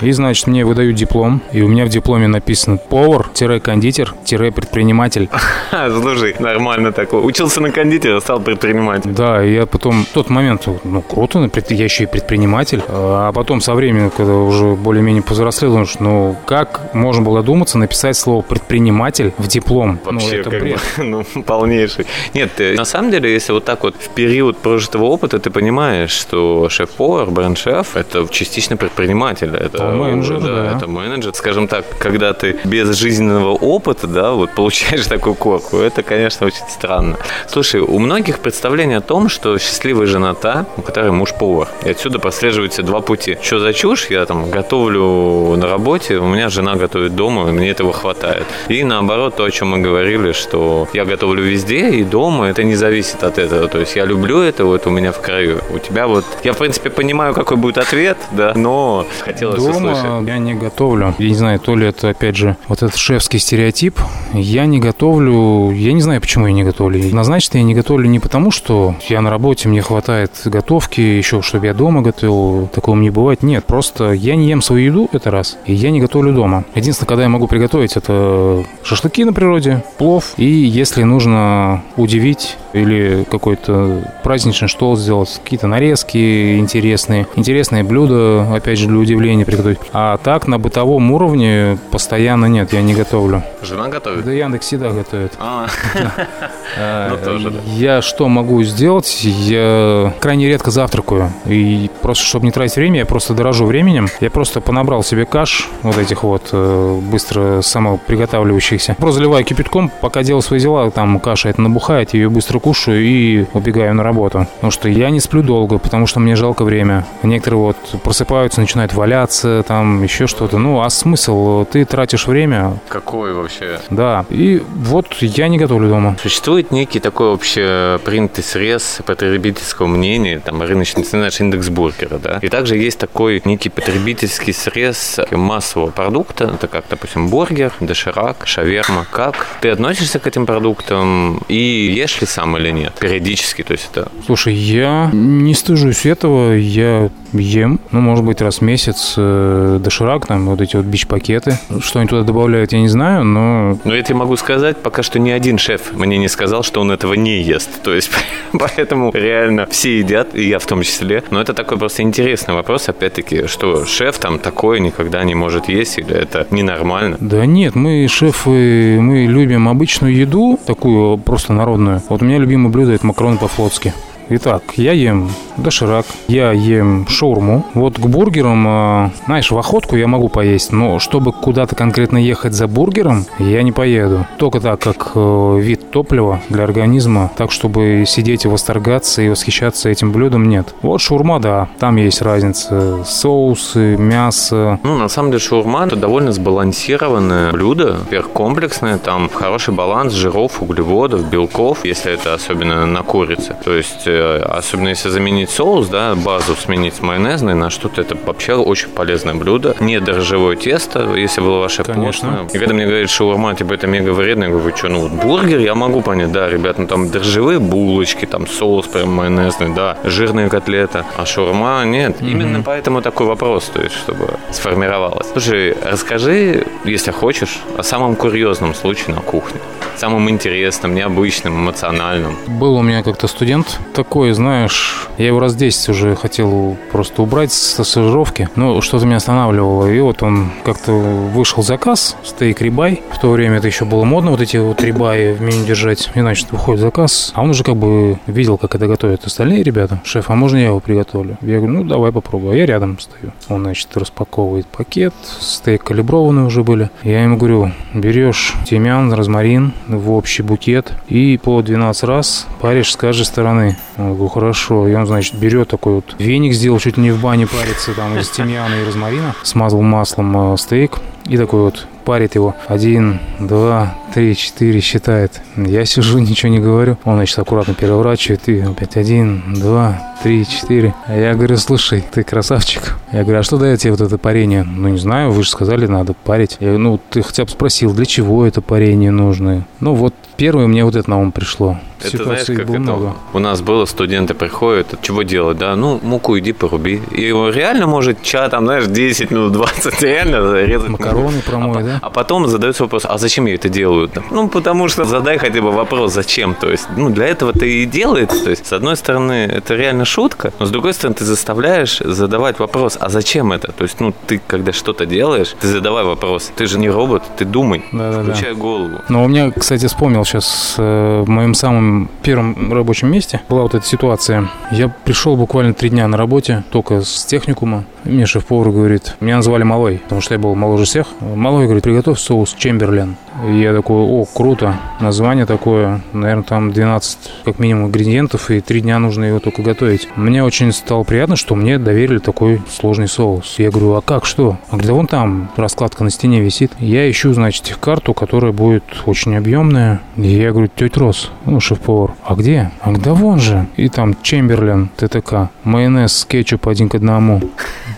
Speaker 3: И, значит, мне выдают диплом, и у меня в дипломе написано повар-кондитер-предприниматель.
Speaker 1: Слушай, нормально такое. Учился на кондитера, стал предпринимателем.
Speaker 3: Да, и я потом, в тот момент, ну, круто, я еще и предприниматель. А потом со временем, когда уже более-менее повзрослел, думаешь, ну, как можно было додуматься написать слово «предприниматель» в диплом?
Speaker 1: Вообще,
Speaker 3: ну, это
Speaker 1: как
Speaker 3: бред.
Speaker 1: бы, [LAUGHS] ну, полнейший. Нет, ты- на самом деле, если вот так вот в период прожитого опыта ты понимаешь, что шеф-повар, бренд-шеф – это частично предприниматель. Это,
Speaker 3: менеджер, да.
Speaker 1: это менеджер. Скажем так, когда ты без жизненного опыта, да, вот получаешь [LAUGHS] такую корку, это, конечно, очень странно. Слушай, у многих представление о том, что счастливая жена та, у которой муж повар. И отсюда прослеживаются два пути. Что за чушь? Я там готовлю на работе, у меня жена готовит дома, и мне этого хватает. И наоборот, то, о чем мы говорили, что я готовлю везде и дома, это не зависит от этого. То есть я люблю это, вот у меня в краю. У тебя вот... Я, в принципе, понимаю, какой будет ответ, да, но хотелось услышать.
Speaker 3: Дома я не готовлю. Я не знаю, то ли это, опять же, вот этот шефский стереотип. Я не готовлю... Я не знаю, почему я не готовлю. Однозначно я не готовлю не потому, что я на работе, мне хватает готовки, еще чтобы я дома готовил. Такого не бывает. Нет, просто я не ем свою еду, это раз. И я не готовлю дома. Единственное, когда я могу приготовить, это шашлыки на природе, плов. И если нужно удивить или какой-то праздничный стол сделать, какие-то нарезки интересные, интересные блюда, опять же, для удивления приготовить. А так, на бытовом уровне постоянно нет, я не готовлю.
Speaker 1: Жена готовит?
Speaker 3: Да Яндекс всегда готовит.
Speaker 1: А, [LAUGHS] Ну, тоже, да.
Speaker 3: Я что могу сделать? Я крайне редко завтракаю. И просто, чтобы не тратить время, я просто дорожу временем. Я просто понабрал себе каш, вот этих вот э, быстро самоприготавливающихся. Просто заливаю кипятком, пока делаю свои дела, там каша это набухает, я ее быстро кушаю и убегаю на работу. Потому что я не сплю долго, потому что мне жалко время. Некоторые вот просыпаются, начинают валяться, там еще что-то. Ну, а смысл? Ты тратишь время,
Speaker 1: какой вообще?
Speaker 3: да. И вот я не готовлю дома.
Speaker 1: Существует некий такой общепринятый срез потребительского мнения, там, рыночный цены, наш индекс бургера, да. И также есть такой некий потребительский срез массового продукта, это как, допустим, бургер, доширак, шаверма. Как ты относишься к этим продуктам и ешь ли сам или нет? Периодически, то есть это...
Speaker 3: Слушай, я не стыжусь этого, я ем, ну, может быть, раз в месяц э, доширак, там, вот эти вот бич-пакеты. Что они туда добавляют, я не знаю, но
Speaker 1: Но я тебе могу сказать, пока что ни один шеф мне не сказал, что он этого не ест. То есть, [LAUGHS] поэтому реально все едят, и я в том числе. Но это такой просто интересный вопрос, опять-таки, что шеф там такое никогда не может есть, или это ненормально.
Speaker 3: Да нет, мы, шефы, мы любим обычную еду, такую просто народную. Вот у меня любимое блюдо – это макароны по-флотски. Итак, я ем доширак, я ем шаурму. Вот к бургерам, э, знаешь, в охотку я могу поесть, но чтобы куда-то конкретно ехать за бургером, я не поеду. Только так, как э, вид топлива для организма, так, чтобы сидеть и восторгаться и восхищаться этим блюдом, нет. Вот шаурма, да, там есть разница. Соусы, мясо,
Speaker 1: Ну, на самом деле, шаурма – это довольно сбалансированное блюдо. Во-первых, комплексное, там хороший баланс жиров, углеводов, белков, если это особенно на курице. То есть, э, особенно если заменить соус, да, базу сменить с майонезной на что-то, это вообще очень полезное блюдо. Не дрожжевое тесто, если было ваше
Speaker 3: Конечно.
Speaker 1: постное. И когда мне говорят, шаурма, типа, это мега вредно, я говорю, что, ну, вот бургер, я могу понять, да, ребят, ну, там дрожжевые булочки, там соус прям майонезный, да, жирная котлета, а шаурма нет. Именно поэтому такой вопрос, то есть, чтобы сформировалось. Слушай, расскажи, если хочешь, о самом курьезном случае на кухне. Самым интересным, необычным, эмоциональным.
Speaker 3: Был у меня как-то студент такой, знаешь, я его раз 10 уже хотел просто убрать со стажировки, но что-то меня останавливало. И вот он как-то вышел заказ, стейк рибай. В то время это еще было модно, вот эти вот рибаи в меню держать. И, значит, выходит заказ, а он уже как бы видел, как это готовят остальные ребята. Шеф, а можно я его приготовлю? Я говорю, ну, давай попробуй. А я рядом стою. Он, значит, распаковывает пакет, стейк калиброванный уже были. Я ему говорю, берешь тимьян, розмарин в общий букет и по 12 раз паришь с каждой стороны. Я говорю, хорошо. И он, значит, берет такой вот веник, сделал чуть не в бане париться там из тимьяна и розмарина, смазал маслом э, стейк и такой вот парит его. Один, два, три, четыре считает. Я сижу, [LAUGHS] ничего не говорю. Он, значит, аккуратно переворачивает. И опять один, два, три, четыре. А я говорю, слушай, ты красавчик. Я говорю, а что дает тебе вот это парение? Ну, не знаю, вы же сказали, надо парить. Я говорю, ну, ты хотя бы спросил, для чего это парение нужно? Ну, вот первое мне вот это на ум пришло.
Speaker 1: Это
Speaker 3: Ситуаций
Speaker 1: знаешь, как
Speaker 3: было
Speaker 1: это
Speaker 3: много.
Speaker 1: у нас было, студенты приходят, чего делать, да, ну, муку иди поруби. И его реально может ча, там, знаешь, 10 минут, 20, реально резать.
Speaker 3: Макароны промой,
Speaker 1: а,
Speaker 3: да?
Speaker 1: А потом задается вопрос, а зачем я это делаю? Ну, потому что задай хотя бы вопрос, зачем. То есть, ну, для этого это и делается. То есть, с одной стороны, это реально шутка, но с другой стороны, ты заставляешь задавать вопрос, а зачем это? То есть, ну, ты, когда что-то делаешь, ты задавай вопрос. Ты же не робот, ты думай,
Speaker 3: Да-да-да.
Speaker 1: включай голову.
Speaker 3: Но у меня, кстати, вспомнил сейчас э, в моем самом первом рабочем месте была вот эта ситуация. Я пришел буквально три дня на работе, только с техникума. Мне шеф-повар говорит, меня назвали Малой, потому что я был моложе всех. Малой говорит, приготовь соус Чемберлен. И я такой, о, круто, название такое, наверное, там 12 как минимум ингредиентов, и три дня нужно его только готовить. Мне очень стало приятно, что мне доверили такой сложный соус. Я говорю, а как, что? А где вон там раскладка на стене висит. Я ищу, значит, карту, которая будет очень объемная. И я говорю, тетя Рос, ну, шеф-повар, а где? А да вон же. И там Чемберлен, ТТК, майонез, кетчуп один к одному.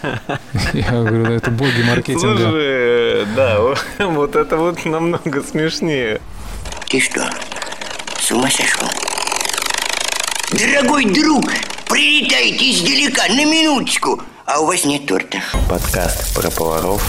Speaker 3: [LAUGHS] Я говорю, это боги маркетинга.
Speaker 1: Слушай, да, [LAUGHS] вот это вот намного смешнее.
Speaker 7: Ты что, с ума сошел? Дорогой друг, прилетайте издалека на минуточку, а у вас нет торта.
Speaker 1: Подкаст про поваров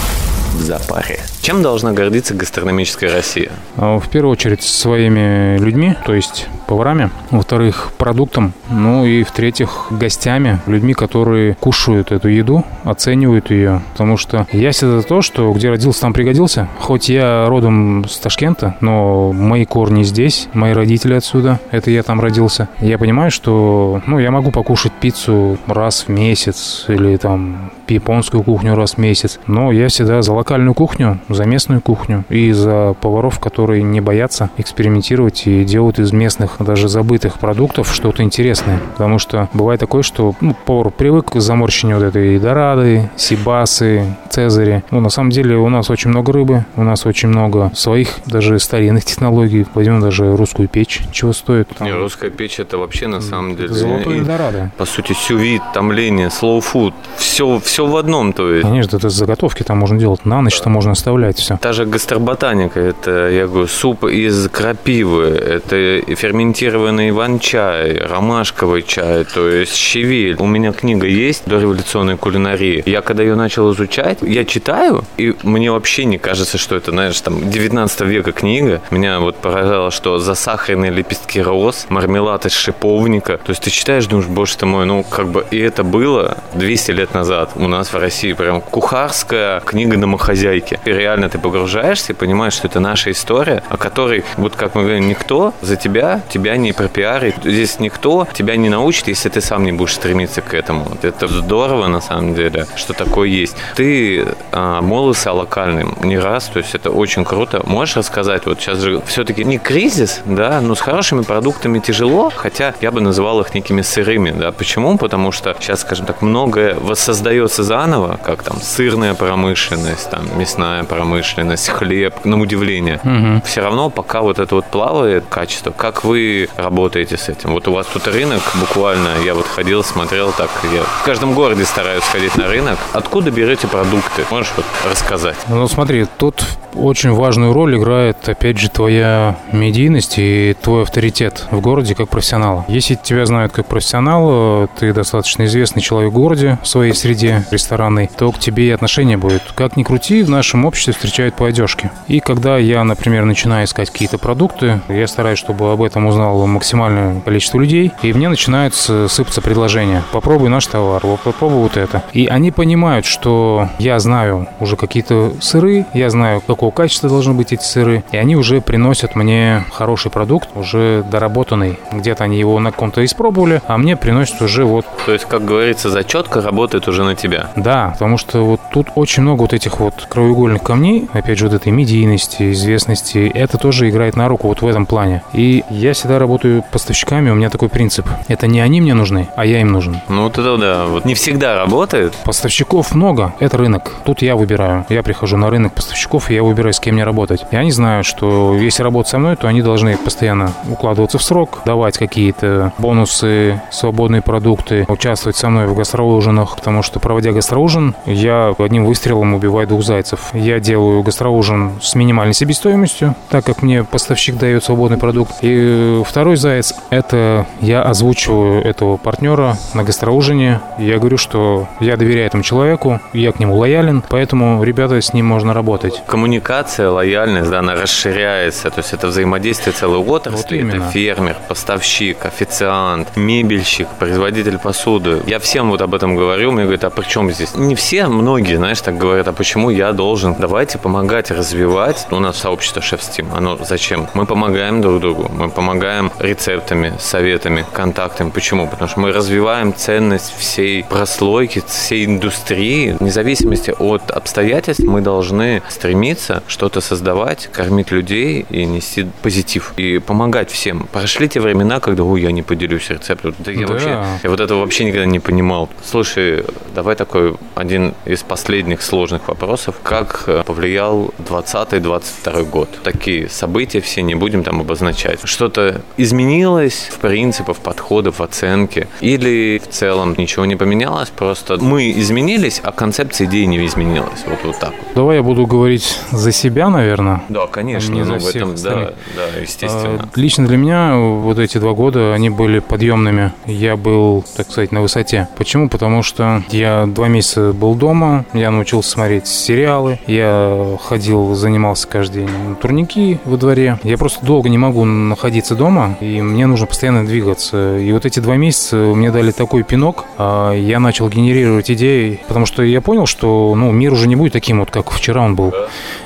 Speaker 1: в запаре. Чем должна гордиться гастрономическая Россия?
Speaker 3: А, В первую очередь своими людьми, то есть поварами. Во-вторых, продуктом. Ну и в-третьих, гостями, людьми, которые кушают эту еду, оценивают ее. Потому что я всегда за то, что где родился, там пригодился. Хоть я родом с Ташкента, но мои корни здесь, мои родители отсюда. Это я там родился. Я понимаю, что ну, я могу покушать пиццу раз в месяц или там японскую кухню раз в месяц. Но я всегда за локальную кухню, за местную кухню и за поваров, которые не боятся экспериментировать и делают из местных, даже забытых продуктов что-то интересное. Потому что бывает такое, что ну, повар привык к заморщению вот этой дорады, сибасы, цезари. Ну, на самом деле у нас очень много рыбы, у нас очень много своих даже старинных технологий. Возьмем даже русскую печь, чего стоит. Там,
Speaker 1: Не, русская печь это вообще на самом деле...
Speaker 3: Золотое
Speaker 1: и-. По сути, сювит, томление, slow food, все, все в одном, то есть.
Speaker 3: Конечно, это заготовки там можно делать на ночь, там можно оставлять все.
Speaker 1: Та же гастроботаника, это, я говорю, суп из крапивы, это ферментированный иван-чай, ромашковый чай, то есть щавель. У меня книга есть «Дореволюционная кулинария». Я когда ее начал изучать, я читаю, и мне вообще не кажется, что это, знаешь, там, 19 века книга. Меня вот поражало, что засахаренные лепестки роз, мармелад из шиповника. То есть ты читаешь, думаешь, боже ты мой, ну, как бы, и это было 200 лет назад у нас в России. Прям кухарская книга домохозяйки. И реально ты погружаешься и понимаешь, что это наша история, о которой, вот как мы говорим, никто за тебя, тебя не пропиарит. Здесь никто тебя не научит, если ты сам не будешь стремиться к этому. Это здорово, на самом деле, что такое есть. Ты а, молился о локальном не раз, то есть это очень круто. Можешь рассказать, вот сейчас же все-таки не кризис, да, но с хорошими продуктами тяжело, хотя я бы называл их некими сырыми, да. Почему? Потому что сейчас, скажем так, многое воссоздается заново, как там сырная промышленность, там мясная промышленность, хлеб, на удивление.
Speaker 3: Мгм.
Speaker 1: Все равно пока вот это вот плавает качество, как вы работаете с этим? Вот у вас тут рынок буквально, я вот ходил, смотрел так, я в каждом городе стараюсь ходить на рынок. Откуда берете продукты? Можешь вот рассказать?
Speaker 3: Ну смотри, тут очень важную роль играет, опять же, твоя медийность и твой авторитет в городе как профессионала. Если тебя знают как профессионала, ты достаточно известный человек в городе, в своей среде ресторанной, то к тебе и отношение будет. Как ни крути, в нашем обществе встречают по одежке. И когда я, например, начинаю искать какие-то продукты, я стараюсь, чтобы об этом узнало максимальное количество людей, и мне начинают сыпаться предложения. Попробуй наш товар, вот попробуй вот это. И они понимают, что я знаю уже какие-то сыры, я знаю, какого качества должны быть эти сыры, и они уже приносят мне хороший продукт, уже доработанный. Где-то они его на ком-то испробовали, а мне приносят уже вот
Speaker 1: То есть, как говорится, зачетка работает уже на тебя.
Speaker 3: Да, потому что вот тут очень много вот этих вот краеугольных камней, опять же, вот этой медийности, известности, это тоже играет на руку вот в этом плане. И я всегда работаю поставщиками, у меня такой принцип. Это не они мне нужны, а я им нужен.
Speaker 1: Ну вот это да, вот не всегда работает.
Speaker 3: Поставщиков много, это рынок. Тут я выбираю. Я прихожу на рынок поставщиков, и я выбираю, с кем мне работать. И они знают, что если работать со мной, то они должны постоянно укладываться в срок, давать какие-то бонусы, свободные продукты, участвовать со мной в гастроужинах, потому что, проводя гастроужин, я одним выстрелом убиваю двух зайцев. Я делаю гастроужин с минимальной себестоимостью, так как мне поставщик дает свободный продукт. И второй заяц – это я озвучиваю этого партнера на гастроужине. Я говорю, что я доверяю этому человеку, я к нему лоялен, поэтому, ребята, с ним можно работать.
Speaker 1: Коммуникация, лояльность, да, она расширяется. То есть это взаимодействие целой отрасли.
Speaker 3: Вот
Speaker 1: это фермер, поставщик, официант, мебельщик, производитель посуды. Я всем вот об этом говорю. Мне говорят, а при чем здесь? Не все, многие, знаешь, так говорят, а почему я должен? Давайте помогать развивать. У нас сообщество Шеф Steam. Оно зачем? Мы помогаем друг другу. Мы помогаем рецептами, советами, контактами. Почему? Потому что мы развиваем ценность всей прослойки, всей индустрии. Вне зависимости от обстоятельств мы должны стремиться что-то создавать, кормить людей и нести позитив. И помогать всем. Прошли те времена, когда, ой, я не поделюсь рецептом. Да я
Speaker 3: Да.
Speaker 1: вообще, я вот этого вообще никогда не понимал. Слушай, давай такой один из последних сложных вопросов. Как э, повлиял 20-22 год? Такие события все не будем там обозначать. Что-то изменилось в принципах, подходах, в оценке? Или в целом ничего не поменялось? Просто мы изменились, а концепция идеи не изменилась. Вот, вот так.
Speaker 3: Давай я буду говорить за себя, наверное.
Speaker 1: Да, конечно.
Speaker 3: Не за
Speaker 1: ну,
Speaker 3: всех
Speaker 1: этом, да, да, естественно.
Speaker 3: А, Лично для меня вот эти два года, они были подъемными. Я был, так сказать, на высоте. Почему? Потому что я два месяца был дома, я научился смотреть сериалы, я ходил, занимался каждый день на турники во дворе. Я просто долго не могу находиться дома, и мне нужно постоянно двигаться. И вот эти два месяца мне дали такой пинок, а я начал генерировать идеи, потому что я понял, что ну, мир уже не будет таким вот, как вчера он был.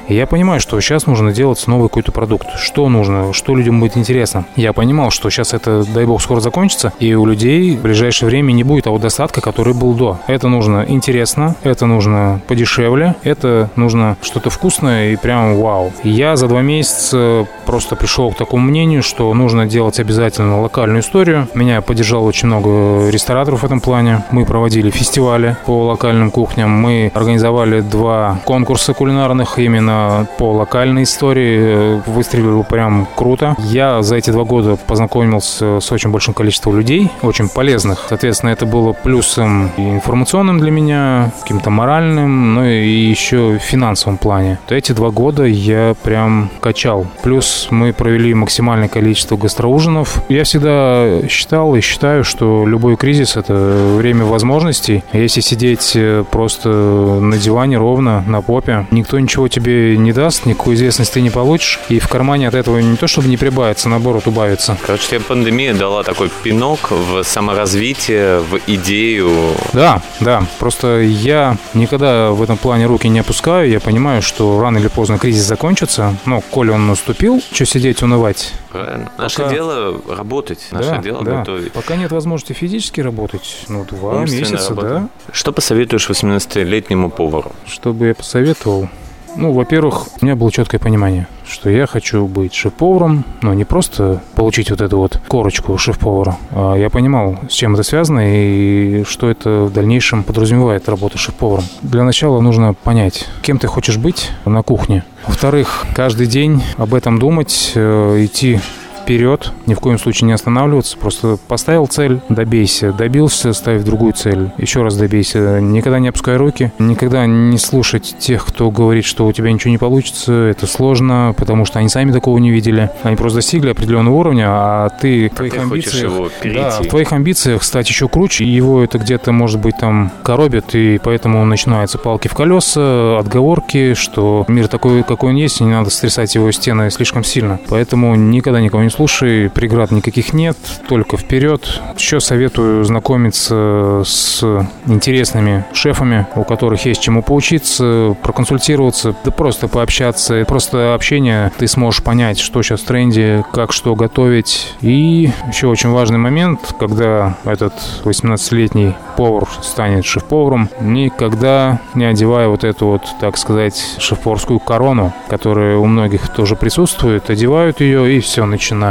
Speaker 3: И я понимаю, что сейчас нужно делать новый какой-то продукт. Что нужно, что людям будет интересно. Я понимал, что сейчас это, дай бог, скоро закончится, и у людей в ближайшее время не будет того достатка, который был до. Это нужно интересно, это нужно подешевле, это нужно что-то вкусное и прям вау. Я за два месяца просто пришел к такому мнению, что нужно делать обязательно локальную историю. Меня поддержало очень много рестораторов в этом плане. Мы проводили фестивали по локальным кухням. Мы организовали два конкурса кулинарных именно по локальной истории. Выстрелил прям круто. Я за эти два года познакомился с очень большим количеством людей, очень полезных. Соответственно, это было плюсом и информационным для меня, каким-то моральным, ну и еще в финансовом плане. То эти два года я прям качал. Плюс мы провели максимальное количество гастроужинов. Я всегда считал и считаю, что любой кризис – это время возможностей. Если сидеть э, просто на диване ровно, на попе, никто ничего тебе не даст, никакой известности ты не получишь. И в кармане от этого не то чтобы не прибавится, наоборот, убавится.
Speaker 1: Короче, тебе пандемия дала такой пинок в саморазвитие, в идею.
Speaker 3: Да, да. Просто я никогда в этом плане руки не опускаю. Я понимаю, что рано или поздно кризис закончится. Но, коли он наступил, что сидеть, унывать?
Speaker 1: Правильно. Наше
Speaker 3: Пока-
Speaker 1: дело работать, наше
Speaker 3: да,
Speaker 1: дело
Speaker 3: да.
Speaker 1: готовить.
Speaker 3: Пока нет возможности физически работать, ну, два
Speaker 1: Умственно
Speaker 3: месяца,
Speaker 1: работать.
Speaker 3: да.
Speaker 1: Что посоветуешь 18-летнему повару?
Speaker 3: Что бы я посоветовал? Ну, во-первых, у меня было четкое понимание, что я хочу быть шеф-поваром, но не просто получить вот эту вот корочку шеф-повара. А я понимал, с чем это связано и что это в дальнейшем подразумевает работа шеф-поваром. Для начала нужно понять, кем ты хочешь быть на кухне. Во-вторых, каждый день об этом думать, э, идти вперед, ни в коем случае не останавливаться, просто поставил цель, добейся, добился, ставь другую цель, еще раз добейся, никогда не опускай руки, никогда не слушать тех, кто говорит, что у тебя ничего не получится, это сложно, потому что они сами такого не видели, они просто достигли определенного уровня, а ты в твоих
Speaker 1: ты
Speaker 3: амбициях,
Speaker 1: его перейти.
Speaker 3: да, в твоих амбициях стать еще круче, его это где-то, может быть, там коробит, и поэтому начинаются палки в колеса, отговорки, что мир такой, какой он есть, и не надо стрясать его стены слишком сильно. Поэтому никогда никого не слушай, преград никаких нет, только вперед. Еще советую знакомиться с интересными шефами, у которых есть чему поучиться, проконсультироваться, да просто пообщаться. Просто общение ты сможешь понять, что сейчас в тренде, как что готовить. И еще очень важный момент, когда этот 18-летний повар станет шеф-поваром, никогда не одевая вот эту вот, так сказать, шеф-поварскую корону, которая у многих тоже присутствует, одевают ее и все, начинают.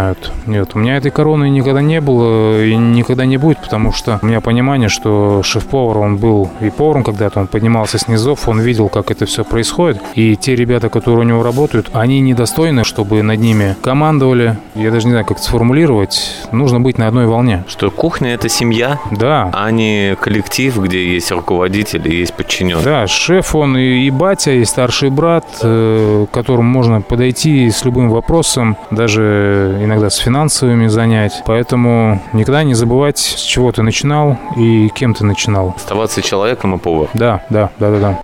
Speaker 3: Нет, у меня этой короны никогда не было и никогда не будет, потому что у меня понимание, что шеф-повар, он был и поваром когда-то, он поднимался с низов, он видел, как это все происходит. И те ребята, которые у него работают, они недостойны, чтобы над ними командовали. Я даже не знаю, как это сформулировать. Нужно быть на одной волне.
Speaker 1: Что кухня – это семья,
Speaker 3: Да,
Speaker 1: а не коллектив, где есть руководитель и есть подчиненный.
Speaker 3: Да, шеф, он и, и батя, и старший брат, э, к которому можно подойти с любым вопросом, даже иногда с финансовыми занять. Поэтому никогда не забывать, с чего ты начинал и кем ты начинал.
Speaker 1: Оставаться человеком и повар.
Speaker 3: Да, да, да, да, да.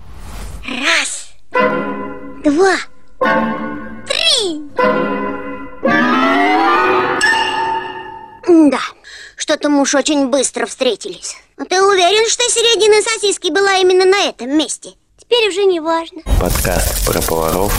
Speaker 8: Раз, два, три. Да, что-то мы уж очень быстро встретились. А ты уверен, что середина сосиски была именно на этом месте? Теперь уже не важно.
Speaker 1: Подкаст про поваров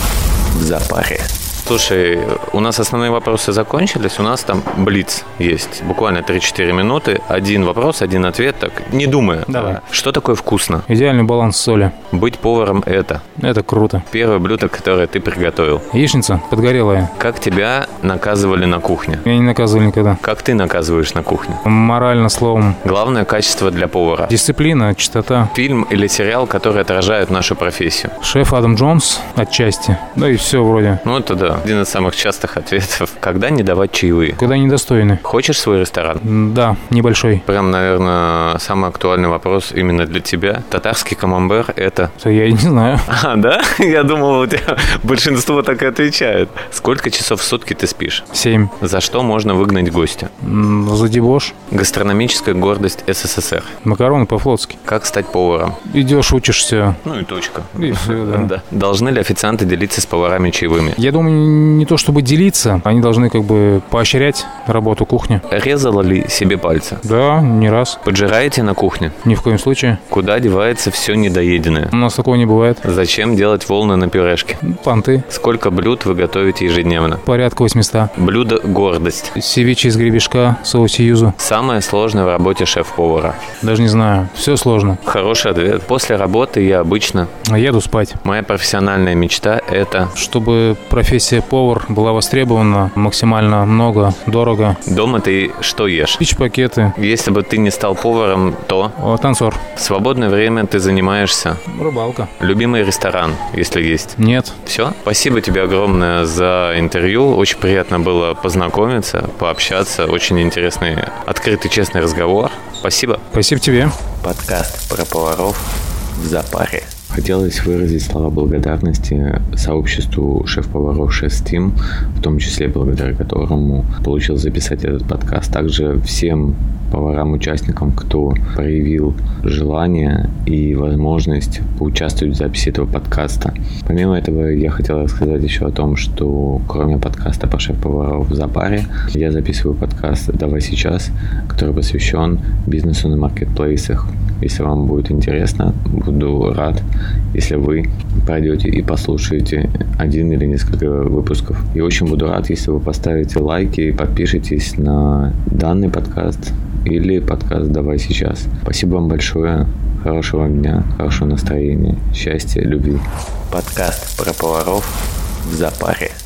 Speaker 1: в запаре. Слушай, у нас основные вопросы закончились, у нас там блиц есть. Буквально 3-4 минуты, один вопрос, один ответ, так, не думая.
Speaker 3: Давай.
Speaker 1: Что такое вкусно?
Speaker 3: Идеальный баланс соли.
Speaker 1: Быть поваром – это
Speaker 3: Это круто.
Speaker 1: первое блюдо, которое ты приготовил.
Speaker 3: Яичница подгорелая.
Speaker 1: Как тебя наказывали на кухне?
Speaker 3: Меня не наказывали никогда.
Speaker 1: Как ты наказываешь на кухне?
Speaker 3: Морально, словом.
Speaker 1: Главное качество для повара.
Speaker 3: Дисциплина, чистота.
Speaker 1: Фильм или сериал, который отражают нашу профессию.
Speaker 3: Шеф Адам Джонс отчасти. Да и все вроде.
Speaker 1: Ну, это да. Один из самых частых ответов. Когда не давать чаевые?
Speaker 3: Когда недостойны.
Speaker 1: Хочешь свой ресторан?
Speaker 3: Да, небольшой.
Speaker 1: Прям, наверное, самый актуальный вопрос именно для тебя. Татарский камамбер – это...
Speaker 3: Я не знаю. [LAUGHS]
Speaker 1: А, да? [LAUGHS] Я думал, у тебя большинство так и отвечает. Сколько часов в сутки ты спишь?
Speaker 3: Семь.
Speaker 1: За что можно выгнать гостя?
Speaker 3: За дебош.
Speaker 1: Гастрономическая гордость СССР.
Speaker 3: Макароны по-флотски.
Speaker 1: Как стать поваром?
Speaker 3: Идешь, учишься.
Speaker 1: Ну и точка.
Speaker 3: И все, да. [LAUGHS]
Speaker 1: Да. Должны ли официанты делиться с поварами чаевыми?
Speaker 3: Я думаю, не то чтобы делиться, они должны как бы поощрять работу кухни.
Speaker 1: Резала ли себе пальцы?
Speaker 3: Да, не раз.
Speaker 1: Поджираете на кухне?
Speaker 3: Ни в коем случае.
Speaker 1: Куда девается все недоеденное?
Speaker 3: У нас такого не бывает.
Speaker 1: Зачем делать волны на пюрешке?
Speaker 3: Понты.
Speaker 1: Сколько блюд вы готовите ежедневно?
Speaker 3: Порядка 800.
Speaker 1: Блюдо «Гордость».
Speaker 3: Севиче из гребешка, соусе юзу.
Speaker 1: Самое сложное в работе шеф-повара.
Speaker 3: Даже не знаю. Все сложно.
Speaker 1: Хороший ответ. После работы я обычно...
Speaker 3: Еду спать.
Speaker 1: Моя профессиональная мечта – это
Speaker 3: Чтобы профессия повар была востребована максимально много, дорого.
Speaker 1: дома ты что ешь?
Speaker 3: Пич-пакеты.
Speaker 1: Если бы ты не стал поваром, то
Speaker 3: О, танцор.
Speaker 1: в свободное время ты занимаешься
Speaker 3: Рыбалка.
Speaker 1: любимый ресторан, если есть.
Speaker 3: Нет.
Speaker 1: Все. Спасибо тебе огромное за интервью. Очень приятно было познакомиться, пообщаться. Очень интересный, открытый, честный разговор. Спасибо.
Speaker 3: Спасибо тебе.
Speaker 1: Подкаст про поваров в запаре. Хотелось выразить слова благодарности сообществу шеф-поваров Шеф-Тим, в том числе благодаря которому получилось записать этот подкаст. Также всем поварам-участникам, кто проявил желание и возможность поучаствовать в записи этого подкаста. Помимо этого, я хотел рассказать еще о том, что кроме подкаста по шеф-поваров в запаре, я записываю подкаст «Давай сейчас», который посвящен бизнесу на маркетплейсах. Если вам будет интересно, буду рад, если вы пройдете и послушаете один или несколько выпусков. И очень буду рад, если вы поставите лайки и подпишитесь на данный подкаст или подкаст «Давай сейчас». Спасибо вам большое хорошего дня, хорошего настроения, счастья, любви. Подкаст про поваров в запаре.